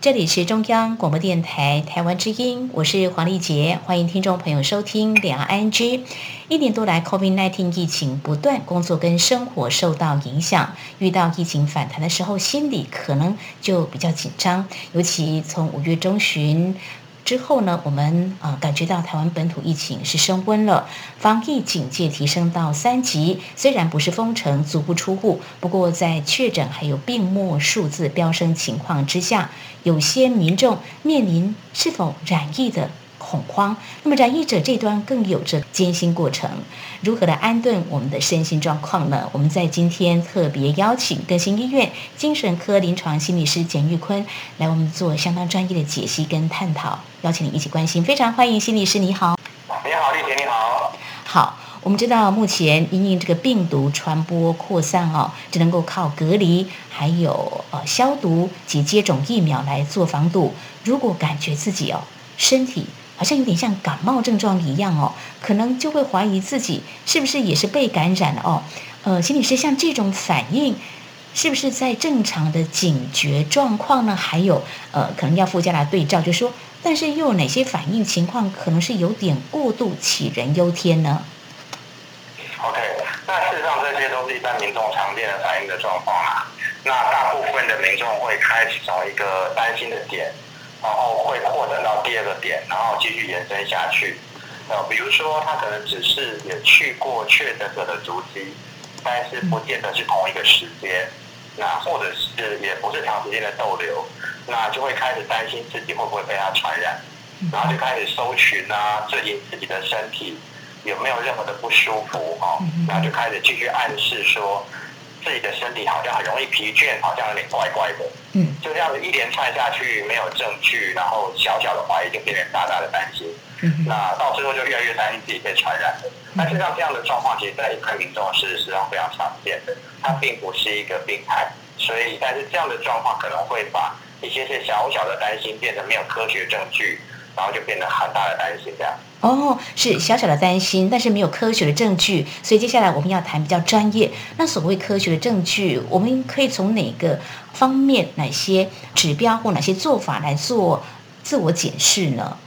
这里是中央广播电台台湾之音，我是黄丽杰，欢迎听众朋友收听两岸 ING。一年多来，COVID-19 疫情不断，工作跟生活受到影响。遇到疫情反弹的时候，心里可能就比较紧张。尤其从五月中旬之后呢，我们啊感觉到台湾本土疫情是升温了，防疫警戒提升到三级。虽然不是封城，足不出户，不过在确诊还有病末数字飙升情况之下，有些民众面临是否染疫的。恐慌，那么染疫者这端更有着艰辛过程，如何来安顿我们的身心状况呢？我们在今天特别邀请更新医院精神科临床心理师简玉坤来我们做相当专业的解析跟探讨，邀请你一起关心，非常欢迎心理师，你好。你好，丽姐，你好。好，我们知道目前因应这个病毒传播扩散哦，只能够靠隔离，还有呃消毒及接种疫苗来做防堵。如果感觉自己哦身体，好像有点像感冒症状一样哦，可能就会怀疑自己是不是也是被感染了哦。呃，心理师像这种反应，是不是在正常的警觉状况呢？还有呃，可能要附加来对照，就说，但是又有哪些反应情况可能是有点过度杞人忧天呢？OK，那事实上这些都是一般民众常见的反应的状况啊。那大部分的民众会开始找一个担心的点。然后会扩展到第二个点，然后继续延伸下去。呃，比如说他可能只是也去过确诊者的足迹，但是不见得是同一个时间。那或者是也不是长时间的逗留，那就会开始担心自己会不会被他传染，然后就开始搜寻啊，最近自己的身体有没有任何的不舒服哦，那就开始继续暗示说。自己的身体好像很容易疲倦，好像有点怪怪的。嗯，就这样子一连串下去，没有证据，然后小小的怀疑就变成大大的担心。嗯，那到最后就越来越担心自己被传染了。但是像这样的状况，其实在一般民众事实上非常常见的，它并不是一个病态。所以，但是这样的状况可能会把一些些小小的担心变成没有科学证据。然后就变得很大的担心，这样。哦，是小小的担心，但是没有科学的证据，所以接下来我们要谈比较专业。那所谓科学的证据，我们可以从哪个方面、哪些指标或哪些做法来做自我检视呢？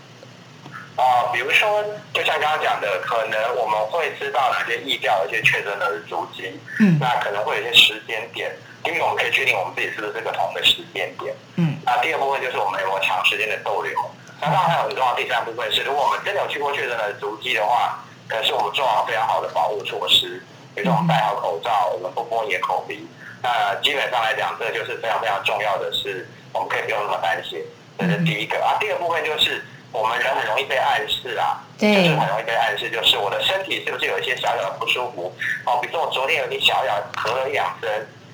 啊，比如说，就像刚刚讲的，可能我们会知道哪些疫调、一些确诊的足迹，嗯，那可能会有一些时间点，因为我们可以确定我们自己是不是这个同的时间点，嗯。那第二部分就是我们有没有长时间的逗留。那当然还有很重要第三部分是，如果我们真的有去过确诊的足迹的话，可是我们做好非常好的保护措施，比如说我们戴好口罩，我们不摸眼口鼻。那基本上来讲，这就是非常非常重要的是，我们可以不用那么担心。这是第一个啊。第二部分就是我们人很容易被暗示啊，就是很容易被暗示，就是我的身体是不是有一些小小的不舒服？哦，比如说我昨天有点小小咳了一两声。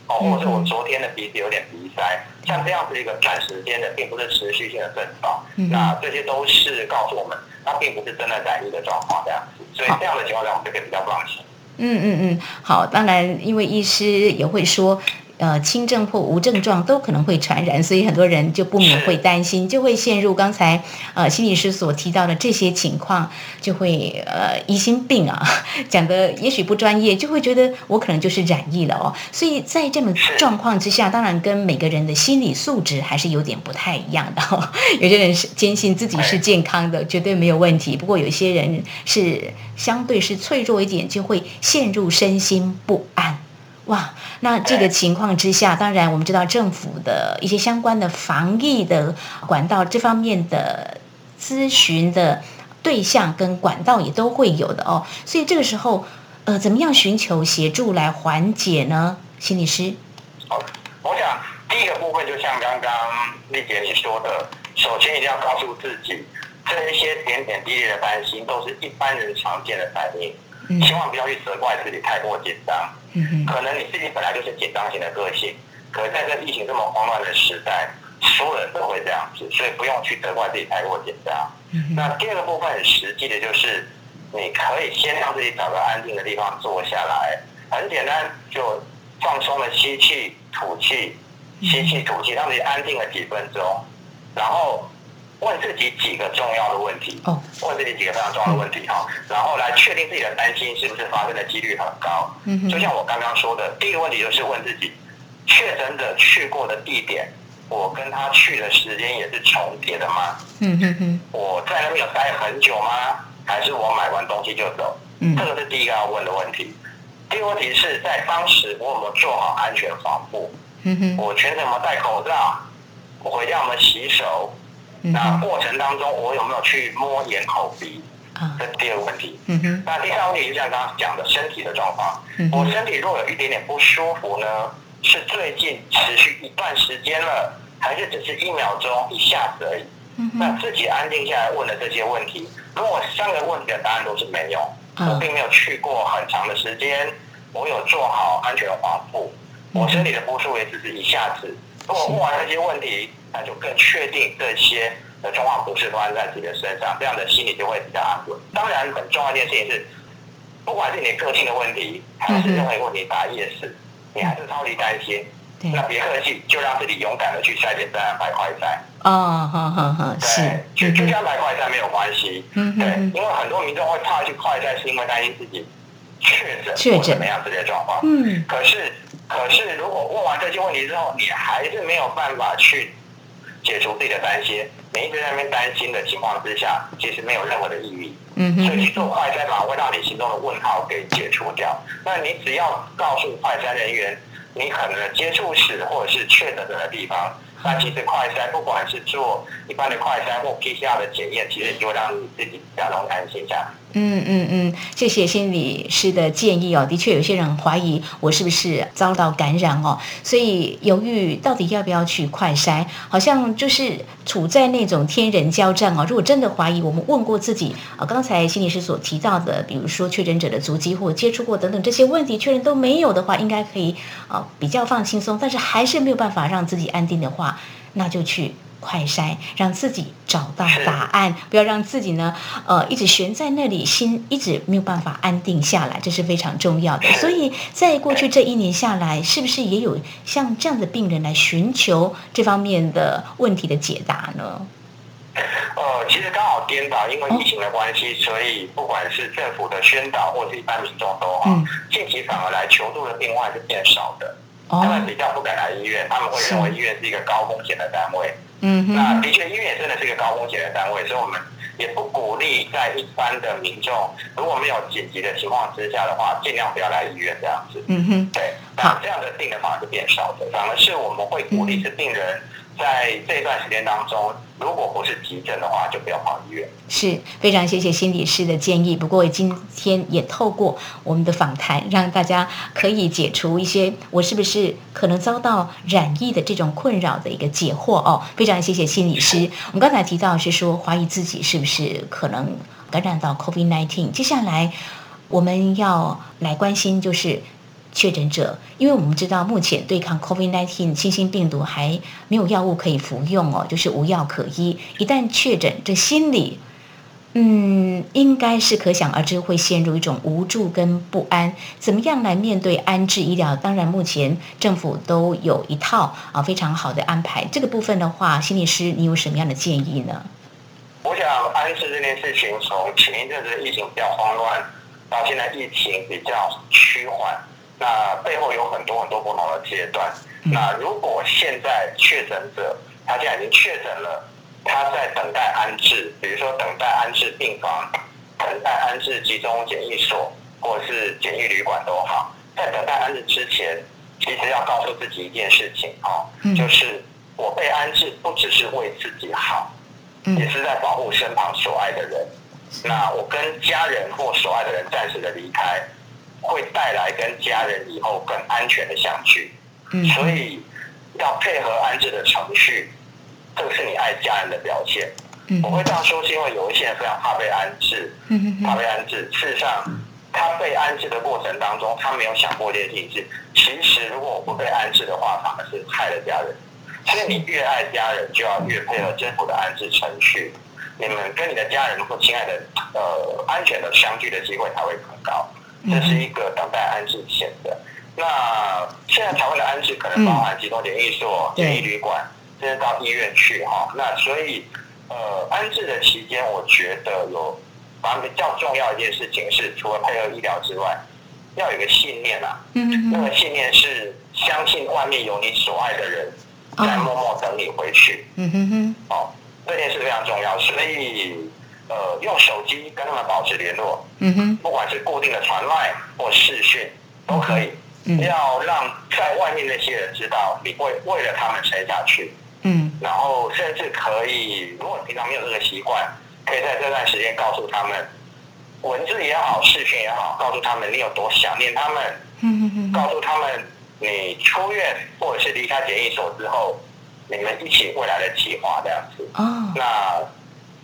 哦，或者是我昨天的鼻子有点鼻塞，像这样子一个短时间的，并不是持续性的症状，那这些都是告诉我们，它并不是真的在意的状况这样子，所以这样的情况下，我们就可以比较放心。嗯嗯嗯，好，当然，因为医师也会说。呃，轻症或无症状都可能会传染，所以很多人就不免会担心，就会陷入刚才呃心理师所提到的这些情况，就会呃疑心病啊，讲的也许不专业，就会觉得我可能就是染疫了哦。所以在这种状况之下，当然跟每个人的心理素质还是有点不太一样的。有些人是坚信自己是健康的，绝对没有问题；不过有些人是相对是脆弱一点，就会陷入身心不安。哇，那这个情况之下，当然我们知道政府的一些相关的防疫的管道，这方面的咨询的对象跟管道也都会有的哦。所以这个时候，呃，怎么样寻求协助来缓解呢？心理师？好，我想第一个部分就像刚刚丽姐你说的，首先一定要告诉自己，这一些点点滴滴的担心都是一般人常见的反应。千万不要去责怪自己太过紧张，可能你自己本来就是紧张型的个性，可是在这疫情这么慌乱的时代，所有人都会这样子，所以不用去责怪自己太过紧张。那第二个部分很实际的就是，你可以先让自己找个安静的地方坐下来，很简单，就放松的吸气、吐气，吸气吐气，让自己安静了几分钟，然后问自己几个重要的问题。哦，问自己几个非常重要的问题哈，然后来确定自己的担心是不是发生的几率很高。嗯哼就像我刚刚说的，第一个问题就是问自己，确诊者去过的地点，我跟他去的时间也是重叠的吗？嗯哼哼，我在那边有待很久吗？还是我买完东西就走？嗯这个是第一个要问的问题。第二个问题是在当时我有没有做好安全防护？嗯哼，我全程有没有戴口罩？我回家有没有洗手？嗯那，过程当中我有没有去摸眼口鼻？啊这，是第二个问题。嗯哼，那第三个问题就像刚刚讲的身体的状况，嗯哼我身体若有一点点不舒服呢，是最近持续一段时间了，还是只是一秒钟一下子而已？嗯哼，那自己安静下来问了这些问题，如果三个问题的答案都是没有，嗯我并没有去过很长的时间，我有做好安全防护，嗯我身体的不舒服也只是一下子。如果问完这些问题，那就更确定这些的状况不是发生在自己的身上，这样的心理就会比较安稳。当然，很重要一件事情是，不管是你个性的问题，还是任何一个问题打夜市，你还是超级担心，对，那别客气，就让自己勇敢的去筛检再安排快筛。哦，好好好，是对，，就就样买快筛没有关系。对嗯哼哼，因为很多民众会怕去快筛，是因为担心自己确诊确诊或怎么样这些状况。嗯，可是，可是如果问完这些问题之后，你还是没有办法去解除自己的担心，你一直在那边担心的情况之下，其实没有任何的意义。嗯所以去，做快筛反而会让你心中的问号给解除掉。那你只要告诉快筛人员你可能的接触史或者是确诊的地方，那其实快筛不管是做一般的快筛或 PCR 的检验，其实就会让你自己比较容易安心下来。嗯嗯嗯，谢谢心理师的建议哦。的确，有些人怀疑我是不是遭到感染哦，所以犹豫到底要不要去快筛，好像就是处在那种天人交战哦。如果真的怀疑，我们问过自己啊，刚才心理师所提到的，比如说确诊者的足迹或接触过等等这些问题，确认都没有的话，应该可以啊比较放轻松。但是还是没有办法让自己安定的话，那就去。快筛，让自己找到答案，不要让自己呢，呃，一直悬在那里，心一直没有办法安定下来，这是非常重要的。所以在过去这一年下来，是不是也有像这样的病人来寻求这方面的问题的解答呢？呃，其实刚好颠倒，因为疫情的关系，所以不管是政府的宣导或者一般民众都好，嗯近期反而来求助的病患是变少的。他哦们，比较不敢来医院，他们会认为医院是一个高风险的单位。嗯哼，那的确，医院也真的是一个高风险的单位，所以我们也不鼓励在一般的民众如果没有紧急的情况之下的话，尽量不要来医院这样子。嗯哼，对，好那这样的病人反而是变少的，反而是我们会鼓励是病人在这段时间当中，如果不是急诊的话，就不要跑医院。是非常谢谢心理师的建议。不过今天也透过我们的访谈，让大家可以解除一些我是不是可能遭到染疫的这种困扰的一个解惑哦。非常谢谢心理师。我们刚才提到是说怀疑自己是不是可能感染到 COVID-19，接下来我们要来关心就是。确诊者，因为我们知道目前对抗 COVID-19 新型病毒还没有药物可以服用哦，就是无药可医。一旦确诊，这心理嗯，应该是可想而知会陷入一种无助跟不安。怎么样来面对安置医疗？当然，目前政府都有一套啊非常好的安排。这个部分的话，心理师你有什么样的建议呢？我想安置这件事情，从前一阵子的疫情比较慌乱，到现在疫情比较趋缓，那背后有很多很多不同的阶段。嗯那如果现在确诊者他现在已经确诊了，他在等待安置，比如说等待安置病房、等待安置集中检疫所或者是检疫旅馆都好，在等待安置之前，其实要告诉自己一件事情哦，嗯就是我被安置不只是为自己好。也嗯是在保护身旁所爱的人。那我跟家人或所爱的人暂时的离开，会带来跟家人以后更安全的相聚。嗯，所以要配合安置的程序，这个是你爱家人的表现。嗯我会这样说，是因为有一些人非常怕被安置，嗯怕被安置。事实上，他被安置的过程当中，他没有想过这件事情是，其实如果我不被安置的话，反而是害了家人。所以你越爱家人，就要越配合政府的安置程序。你们跟你的家人或亲爱的呃安全的相聚的机会才会更高。这是一个等待安置前的。那现在台湾的安置可能包含集中检疫所、检疫旅馆，甚至到医院去哈。那所以呃，安置的期间，我觉得有比较重要一件事情是，除了配合医疗之外，要有一个信念啊。嗯那个信念是相信外面有你所爱的人在默默等你回去。嗯哼哼。哦，这件事非常重要，所以呃，用手机跟他们保持联络。嗯哼。不管是固定的传赖或视讯都可以。嗯。要让在外面那些人知道，你会为了他们撑下去。嗯，然后甚至可以，如果平常没有这个习惯，可以在这段时间告诉他们，文字也好，视讯也好，告诉他们你有多想念他们。嗯嗯告诉他们你出院或者是离开检疫所之后，你们一起未来的计划这样子。哦。那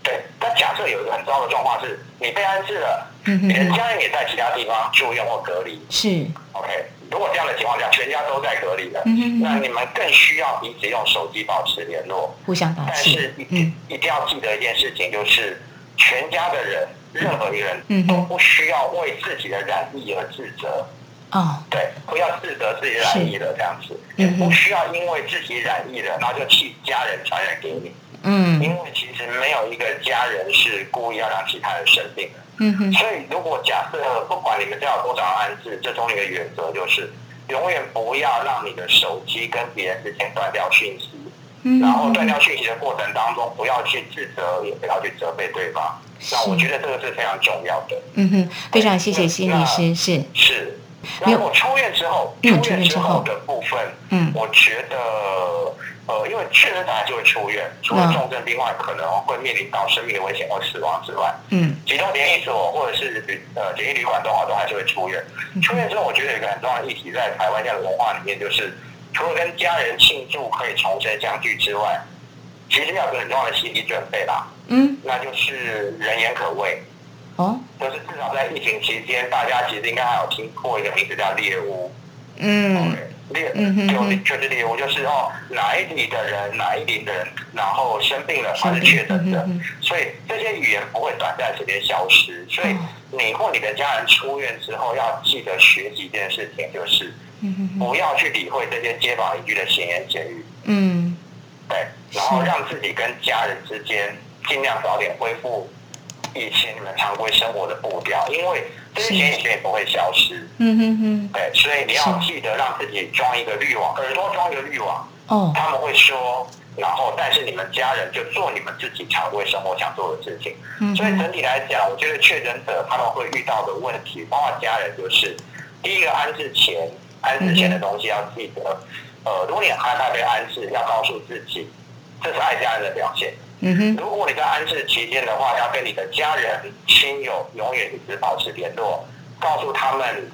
对，但假设有一个很糟的状况是，你被安置了，你的家人也在其他地方住院或隔离。是。OK。如果这样的情况下，全家都在隔离了，那你们更需要彼此用手机保持联络，互相打气。但是一定一定要记得一件事情，就是全家的人，任何一个人都不需要为自己的染疫而自责。哦，对，不要自责自己染疫了这样子，也不需要因为自己染疫了，然后就替家人传染给你。嗯，因为其实没有一个家人是故意要让其他人生病的。嗯哼，所以如果假设不管你们家有多少安置，这中一个原则就是，永远不要让你的手机跟别人之间断掉讯息。嗯，然后断掉讯息的过程当中，不要去自责，也不要去责备对方。那我觉得这个是非常重要的。嗯哼，非常谢谢心理师，是是。然后出院之后，出院之后的部分，嗯，我觉得。呃，因为确诊者就会出院，除了重症病患可能会面临到生命的危险或死亡之外，嗯，集中检疫所或者是旅呃检疫旅馆的话，都还是会出院。出院之后，我觉得有一个很重要的议题，在台湾这样的文化里面，就是除了跟家人庆祝可以重生相聚之外，其实要有个很重要的心理准备啦。嗯，那就是人言可畏。哦，就是至少在疫情期间，大家其实应该还有听过一个名字叫猎物。嗯。猎就就是猎物，就是哦哪一里的人，哪一里的人，然后生病了，他是确诊的，所以这些语言不会短暂时间消失。所以你或你的家人出院之后，要记得学习一件事情，就是不要去理会这些街坊邻居的闲言闲语。嗯，对，然后让自己跟家人之间尽量早点恢复以前你们常规生活的步调，因为。这些前以前也不会消失，嗯哼哼，对，所以你要记得让自己装一个滤网，耳朵装一个滤网。哦，他们会说，然后但是你们家人就做你们自己常规生活想做的事情。嗯，所以整体来讲，我觉得确诊者他们会遇到的问题，包括家人，就是第一个安置前，安置前的东西要记得，呃，如果你害怕被安置，要告诉自己，这是爱家人的表现。嗯哼，如果你在安置期间的话，要跟你的家人、亲友永远一直保持联络，告诉他们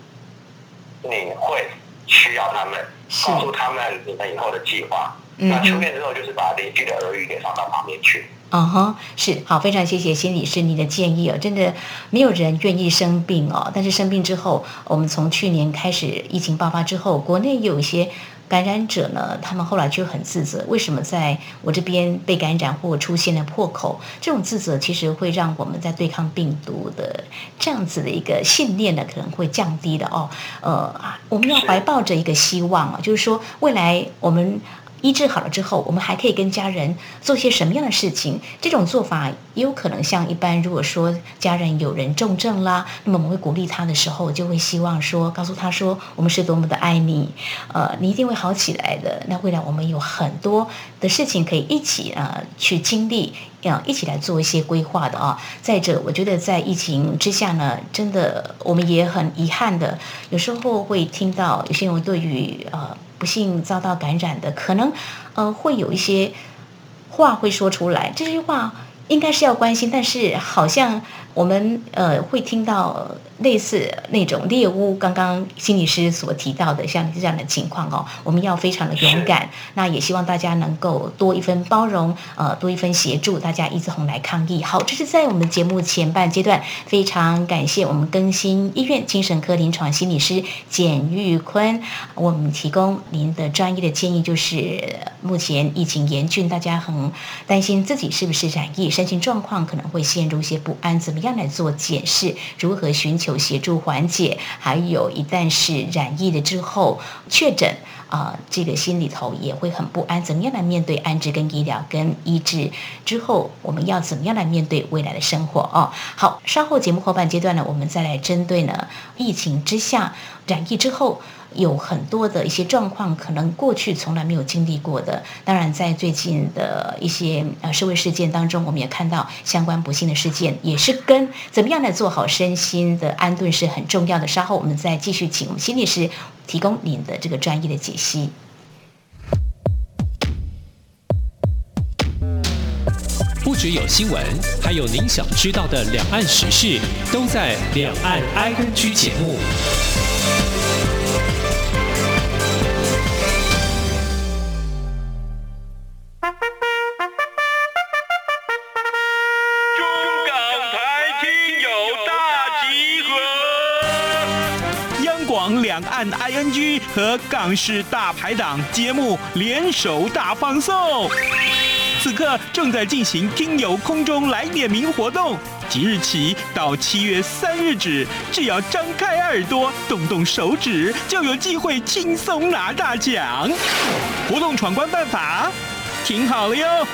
你会需要他们，告诉他们你们以后的计划。那出院之后，就是把邻居的耳语给放到旁边去。嗯哼，是好，非常谢谢心理师你的建议哦。真的没有人愿意生病哦，但是生病之后，我们从去年开始疫情爆发之后，国内有一些。感染者呢，他们后来就很自责，为什么在我这边被感染或出现了破口？这种自责其实会让我们在对抗病毒的这样子的一个信念呢，可能会降低的哦。呃，我们要怀抱着一个希望啊，就是说未来我们。医治好了之后，我们还可以跟家人做些什么样的事情？这种做法也有可能像一般，如果说家人有人重症啦，那么我们会鼓励他的时候，就会希望说，告诉他说，我们是多么的爱你，呃，你一定会好起来的。那未来我们有很多的事情可以一起啊去经历，要一起来做一些规划的啊。再者，我觉得在疫情之下呢，真的我们也很遗憾的，有时候会听到有些人对于呃。不幸遭到感染的，可能呃会有一些话会说出来，这些话应该是要关心，但是好像我们呃会听到。类似那种猎巫，刚刚心理师所提到的像这样的情况哦，我们要非常的勇敢。那也希望大家能够多一份包容，呃，多一份协助，大家一直红来抗疫。好，这是在我们节目前半阶段，非常感谢我们更新医院精神科临床心理师简玉坤，我们提供您的专业的建议，就是目前疫情严峻，大家很担心自己是不是染疫，身心状况可能会陷入一些不安，怎么么样来做检视，如何寻求协助缓解，还有一旦是染疫了之后确诊。啊，这个心里头也会很不安，怎么样来面对安置跟医疗跟医治之后，我们要怎么样来面对未来的生活哦？好，稍后节目后半阶段呢，我们再来针对呢疫情之下染疫之后。有很多的一些状况，可能过去从来没有经历过的。当然，在最近的一些呃社会事件当中，我们也看到相关不幸的事件，也是跟怎么样来做好身心的安顿是很重要的。稍后我们再继续请我们心理师提供您的这个专业的解析。不只有新闻，还有您想知道的两岸时事，都在《两岸 I N G》节目。两岸 ING 和港式大排档节目联手大放送，此刻正在进行听友空中来点名活动，即日起到七月三日止，只要张开耳朵，动动手指，就有机会轻松拿大奖。活动闯关办法。听好了哟！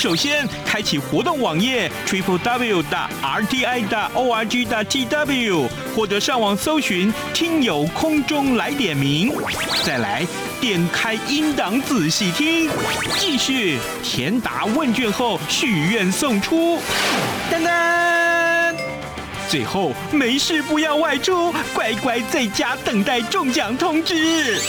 首先，开启活动网页 triple w 的 r t i 的 o r g 的 t w，或者上网搜寻“听友空中来点名”，再来点开音档仔细听，继续填答问卷后许愿送出，噔噔，最后没事不要外出，乖乖在家等待中奖通知。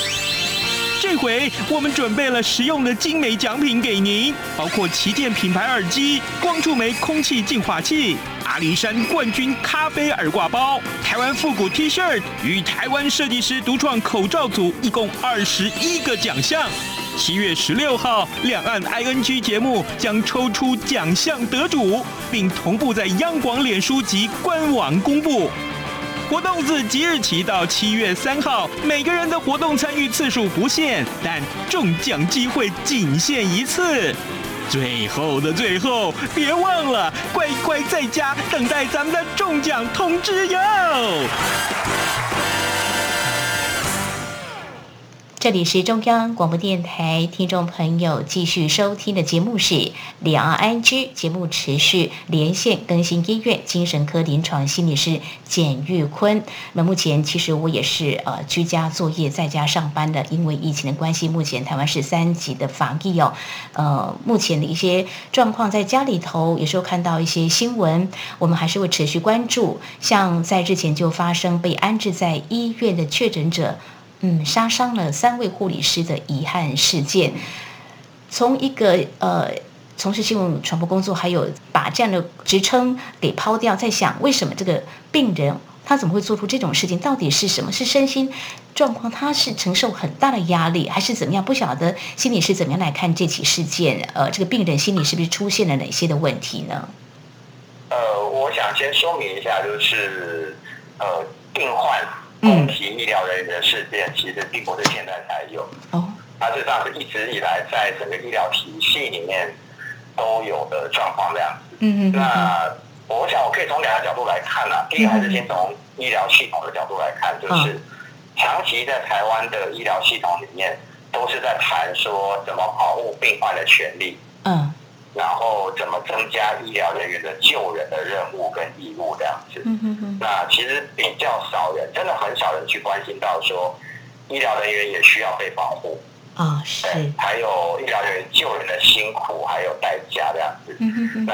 这回我们准备了实用的精美奖品给您，包括旗舰品牌耳机、光触媒空气净化器、阿里山冠军咖啡耳挂包、台湾复古 T 恤与台湾设计师独创口罩组，一共二十一个奖项。七月十六号，两岸 ING 节目将抽出奖项得主，并同步在央广脸书及官网公布。活动自即日起到七月三号，每个人的活动参与次数不限，但中奖机会仅限一次。最后的最后，别忘了乖乖在家等待咱们的中奖通知哟。这里是中央广播电台，听众朋友继续收听的节目是两岸安居节目，持续连线更新医院精神科临床心理师简玉坤。那目前其实我也是呃居家作业，在家上班的，因为疫情的关系，目前台湾是三级的防疫哦。呃，目前的一些状况，在家里头有时候看到一些新闻，我们还是会持续关注。像在之前就发生被安置在医院的确诊者。嗯，杀伤了三位护理师的遗憾事件，从一个呃从事新闻传播工作，还有把这样的职称给抛掉，在想为什么这个病人他怎么会做出这种事情？到底是什么？是身心状况？他是承受很大的压力，还是怎么样？不晓得心理是怎么样来看这起事件？呃，这个病人心里是不是出现了哪些的问题呢？呃，我想先说明一下，就是呃病患。公提医疗人员的事件，其实并不是现在才有，哦，它实际上是一直以来在整个医疗体系里面都有的状况这样子。嗯嗯。那我想我可以从两个角度来看啊，第一个还是先从医疗系统的角度来看，就是长期在台湾的医疗系统里面都是在谈说怎么保护病患的权利。嗯。然后怎么增加医疗人员的救人的任务跟义务这样子？那其实比较少人，真的很少人去关心到说，医疗人员也需要被保护。啊，是。还有医疗人员救人的辛苦还有代价这样子。那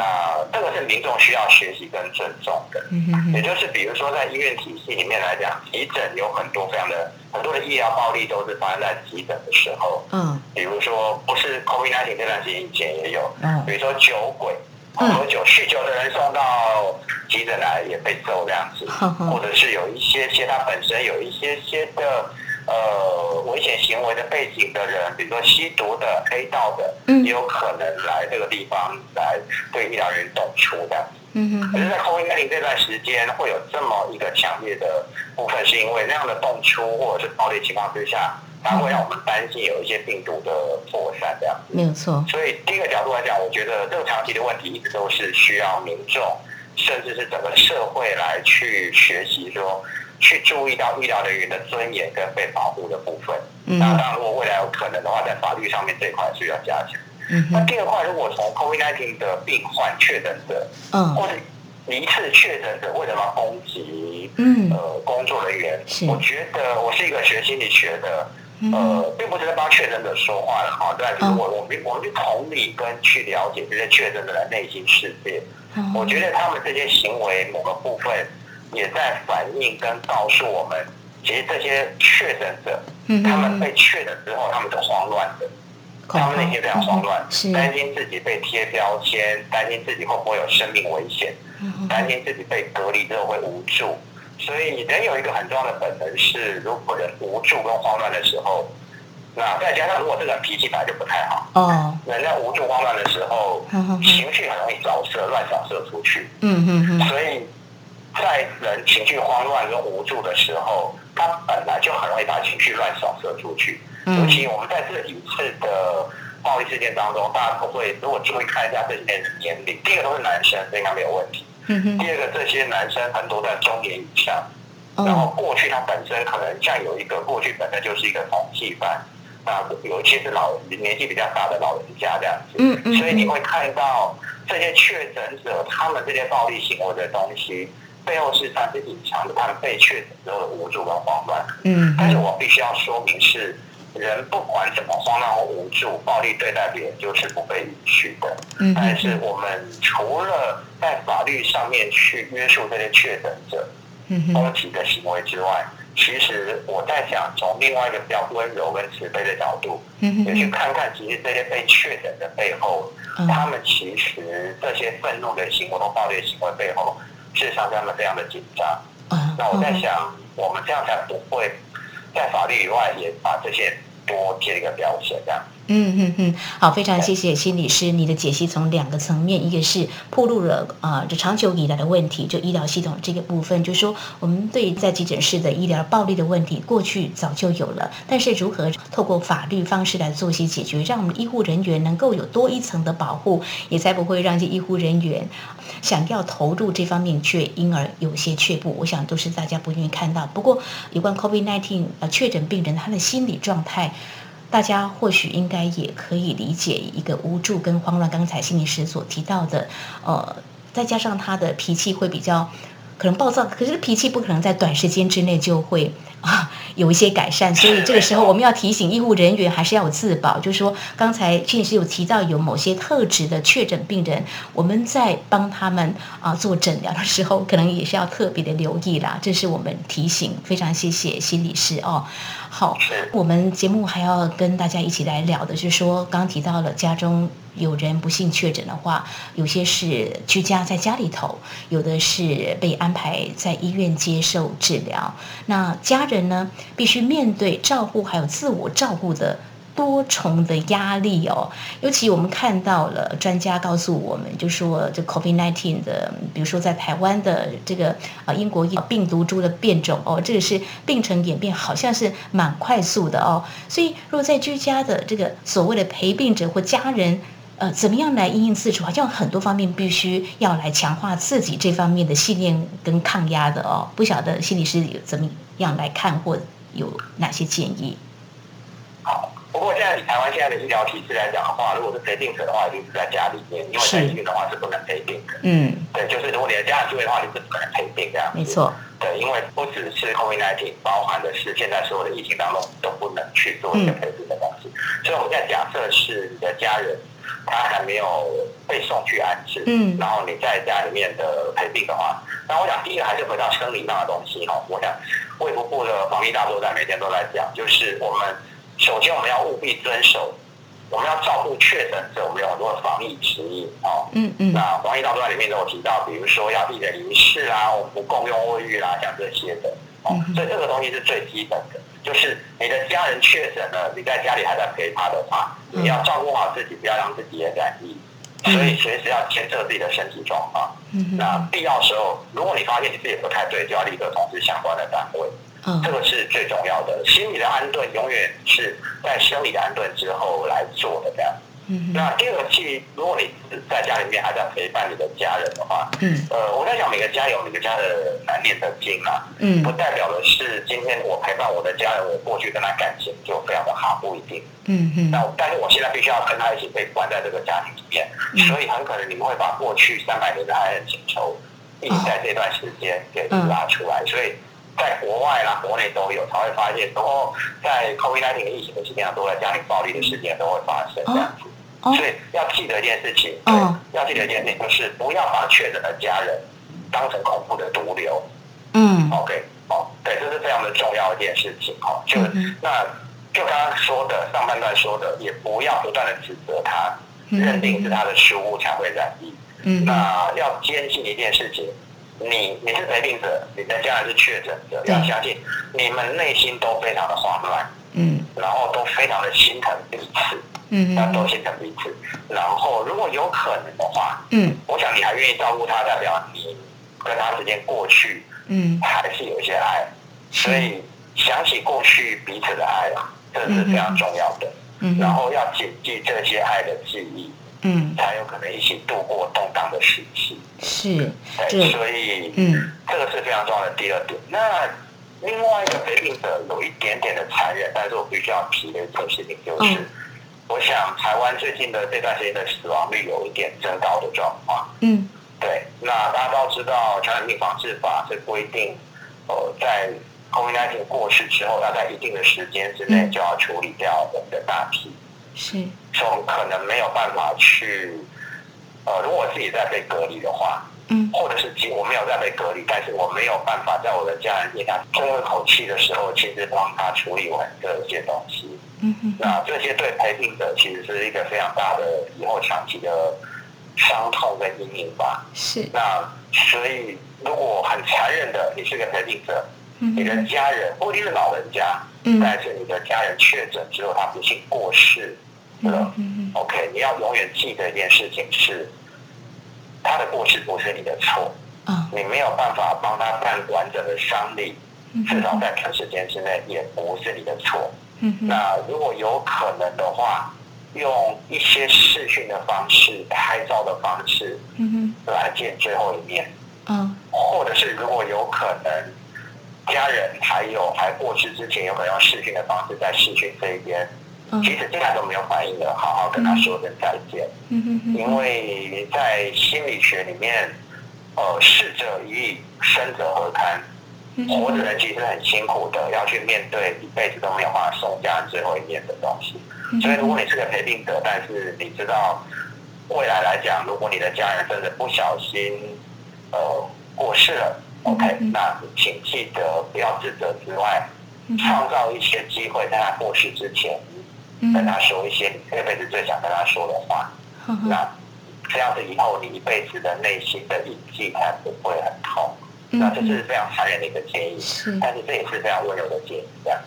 这个是民众需要学习跟尊重的。也就是比如说在医院体系里面来讲，急诊有很多非常的很多的医疗暴力都是发生在急诊的时候。嗯。比如说不是 COVID-19 这段时间以前也有。嗯。比如说酒鬼，喝酒酗酒的人送到急诊来也被揍这样子。或者是有一些些他本身有一些些的。呃，危险行为的背景的人，比如说吸毒的、黑道的，也有可能来这个地方来对医疗人员动粗的。嗯哼。可是，在 COVID-19 这段时间，会有这么一个强烈的部分，是因为那样的动粗或者是暴力情况之下，它会让我们担心有一些病毒的扩散这样。没有错。所以，第一个角度来讲，我觉得这个长期的问题一直都是需要民众甚至是整个社会来去学习说。去注意到医疗人员的尊严跟被保护的部分。嗯，那当然，如果未来有可能的话，在法律上面这一块是要加强。嗯，那第二块，如果从 COVID-19 的病患确诊者，嗯，或者疑似确诊者为什么攻击？嗯，呃，工作人员，我觉得我是一个学心理学的，呃，并不是在帮确诊者说话的哈，但是我我们我们去同理跟去了解这些确诊者的内心世界。我觉得他们这些行为某个部分。也在反映跟告诉我们，其实这些确诊者，他们被确诊之后，他们是慌乱的，他们内心非常慌乱，担心自己被贴标签，担心自己会不会有生命危险，担心自己被隔离之后会无助。所以人有一个很重要的本能是，如果人无助跟慌乱的时候，那再加上如果这个人脾气本来就不太好，哦，人在无助慌乱的时候，情绪很容易扫射，乱扫射出去。嗯嗯嗯，所以。在人情绪慌乱跟无助的时候，他本来就很容易把情绪乱扫射出去。尤其我们在这几次的暴力事件当中，大家都会如果注意看一下这些人的年龄，第一个都是男生，应该没有问题。第二个，这些男生很多在中年以上，然后过去他本身可能像有一个过去本身就是一个通缉犯，那尤其是老年纪比较大的老人家这样子。嗯嗯。所以你会看到这些确诊者他们这些暴力行为的东西。背后是他是隐藏的，他们被确诊之后的无助跟慌乱。嗯，但是我必须要说明是，人不管怎么慌乱或无助，暴力对待别人就是不被允许的。嗯，但是我们除了在法律上面去约束这些确诊者，嗯，攻击的行为之外，其实我在想从另外一个比较温柔跟慈悲的角度，嗯，也去看看其实这些被确诊的背后，他们其实这些愤怒的行为或暴力行为背后。事实上，他们非常的紧张。那我在想，我们这样才不会在法律以外也把这些多贴一个标签，这样。嗯嗯嗯，好，非常谢谢心理师，你的解析从两个层面，一个是暴露了啊，这长久以来的问题，就医疗系统这个部分，就是说我们对在急诊室的医疗暴力的问题，过去早就有了，但是如何透过法律方式来做些解决，让我们医护人员能够有多一层的保护，也才不会让这医护人员想要投入这方面却因而有些却步，我想都是大家不愿意看到。不过有关 COVID-19 呃确诊病人他的心理状态。大家或许应该也可以理解一个无助跟慌乱。刚才心理师所提到的，呃，再加上他的脾气会比较可能暴躁，可是脾气不可能在短时间之内就会 啊有一些改善。所以这个时候我们要提醒医护人员还是要有自保，就是说刚才心理师有提到有某些特质的确诊病人，我们在帮他们啊做诊疗的时候，可能也是要特别的留意啦。这是我们提醒，非常谢谢心理师哦。好，我们节目还要跟大家一起来聊的，就是说，刚刚提到了家中有人不幸确诊的话，有些是居家在家里头，有的是被安排在医院接受治疗。那家人呢，必须面对照顾还有自我照顾的。多重的压力哦，尤其我们看到了专家告诉我们，就说这 COVID-19 的，比如说在台湾的这个啊英国病毒株的变种哦，这个是病程演变好像是蛮快速的哦。所以，如果在居家的这个所谓的陪病者或家人，呃，怎么样来应应自处？好像很多方面必须要来强化自己这方面的信念跟抗压的哦。不晓得心理师有怎么样来看，或有哪些建议？好。不过现在以台湾现在的医疗体制来讲的话，如果是陪病者的话，一定是在家里面，因为在医院的话是不能陪病的。嗯，对，就是如果你的家人住院的话，你是不能陪病这样。没错。对，因为不只是 COVID-19，包含的是现在所有的疫情当中都不能去做一个陪病的东西。所以我们现在假设是你的家人他还没有被送去安置，嗯，然后你在家里面的陪病的话，那我想第一个还是回到生理上的东西哈。我想卫福部的防疫大作战每天都在讲，就是我们。首先，我们要务必遵守，我们要照顾确诊者，我们有很多的防疫指引哦。嗯嗯。那防疫导段里面都有提到，比如说要避免离世啊，我们不共用卫浴啦，像这些的。哦。所以这个东西是最基本的，就是你的家人确诊了，你在家里还在陪他的话，你要照顾好自己，不要让自己也染疫。所以随时要监测自己的身体状况。嗯那必要时候，如果你发现你自己不太对，就要立刻通知相关的单位。这个是最重要的，心理的安顿永远是在生理的安顿之后来做的，这样。嗯那第二个是，如果你是在家里面还在陪伴你的家人的话，嗯呃，我在想每个家有每个家的难念的经啊，嗯不代表的是今天我陪伴我的家人，我过去跟他感情就非常的好，不一定。嗯嗯那但是我现在必须要跟他一起被关在这个家庭里面，嗯所以很可能你们会把过去三百年的爱恨情仇，一直在这段时间给嗯拉出来，所以。在国外啦，国内都有，才会发现，然后在 COVID-19 的疫情的期间上，都在家庭暴力的事件都会发生这样子。哦所以要记得一件事情，哦对，要记得一件事情，就是不要把确诊的家人当成恐怖的毒瘤。嗯 OK，哦，对，这是非常的重要的一件事情。哦，就、嗯那就刚刚说的上半段说的，也不要不断的指责他，嗯认定是他的失误才会染疫。嗯那要坚信一件事情，你你是陪病者，你的家人是确诊者，要相信你们内心都非常的慌乱，嗯。然后都非常的心疼彼此。嗯那都心疼彼此。然后，如果有可能的话，嗯。我想你还愿意照顾他，代表你跟他之间过去嗯。还是有一些爱，所以想起过去彼此的爱啊，这是非常重要的。嗯然后要谨记这些爱的记忆，嗯才有可能一起度过动荡的时期。是对，所以嗯这个是非常重要的第二点。那另外一个陪病者有一点点的残忍，但是我必须要提的一件事情就是，嗯我想台湾最近的这段时间的死亡率有一点增高的状况。嗯对，那大家都知道，传染病防治法是规定，呃，在 COVID-19 过世之后，要在一定的时间之内嗯就要处理掉我们的大批，是。所以可能没有办法去，呃，如果我自己在被隔离的话，嗯。或者是即我没有在被隔离，但是我没有办法在我的家人面前最后一口气的时候，其实帮他处理完这些东西。嗯嗯那这些对陪病者其实是一个非常大的以后长期的伤痛跟阴影吧。是。那所以如果很残忍的，你是个陪病者，嗯你的家人不一定是老人家，嗯。但是你的家人确诊之后，他不幸过世了。嗯 OK，你要永远记得一件事情是，他的过失不是你的错，啊你没有办法帮他办完整的丧礼，嗯至少在短时间之内也不是你的错。嗯那如果有可能的话，用一些视讯的方式、拍照的方式嗯来见最后一面，嗯或者是如果有可能，家人还有还过世之前，有可能用视讯的方式在视讯这一边，嗯即使现在都没有反应的，好好跟他说声再见。嗯因为在心理学里面，呃，逝者已矣，生者何堪？活着人其实很辛苦的，要去面对一辈子都没有办法送家人最后一面的东西。所以，如果你是个陪病者，但是你知道未来来讲，如果你的家人真的不小心呃过世了，OK，那请记得不要自责之外，创造一些机会，在他过世之前，跟他说一些你这辈子最想跟他说的话。那这样子以后你一辈子的内心的印记才不会很痛。那这是非常残忍的一个建议，是但是这也是非常温柔的建议，这样。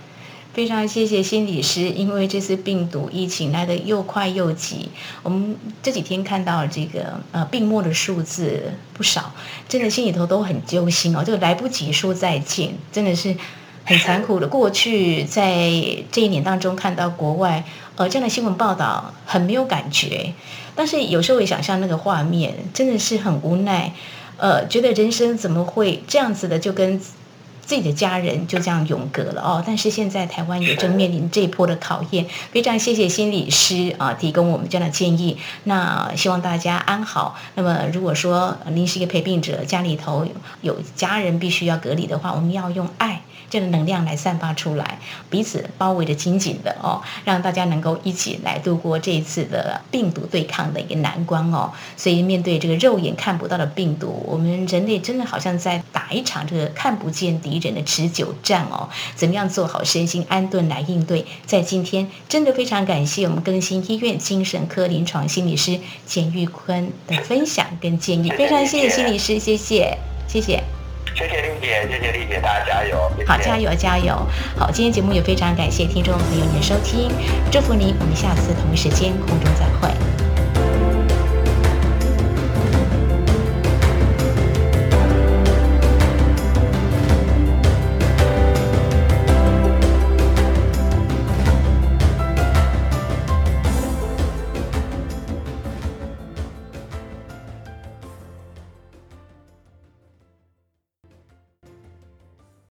非常谢谢心理师，因为这次病毒疫情来的又快又急，我们这几天看到这个呃病末的数字不少，真的心里头都很揪心哦。就来不及说再见，真的是很残酷的。过去在这一年当中看到国外呃这样的新闻报道，很没有感觉，但是有时候也想象那个画面，真的是很无奈。呃，觉得人生怎么会这样子的，就跟自己的家人就这样永隔了哦。但是现在台湾也正面临这一波的考验，非常谢谢心理师啊提供我们这样的建议。那希望大家安好。那么如果说您是一个陪病者，家里头有家人必须要隔离的话，我们要用爱。这样的能量来散发出来，彼此包围的紧紧的哦，让大家能够一起来度过这一次的病毒对抗的一个难关哦。所以面对这个肉眼看不到的病毒，我们人类真的好像在打一场这个看不见敌人的持久战哦。怎么样做好身心安顿来应对？在今天真的非常感谢我们更新医院精神科临床心理师简玉坤的分享跟建议，非常谢谢心理师，谢谢，谢谢。谢谢丽姐，谢谢丽姐，大家加油！谢谢好，加油加油！好，今天节目也非常感谢听众朋友您的收听，祝福您，我们下次同一时间空中再会。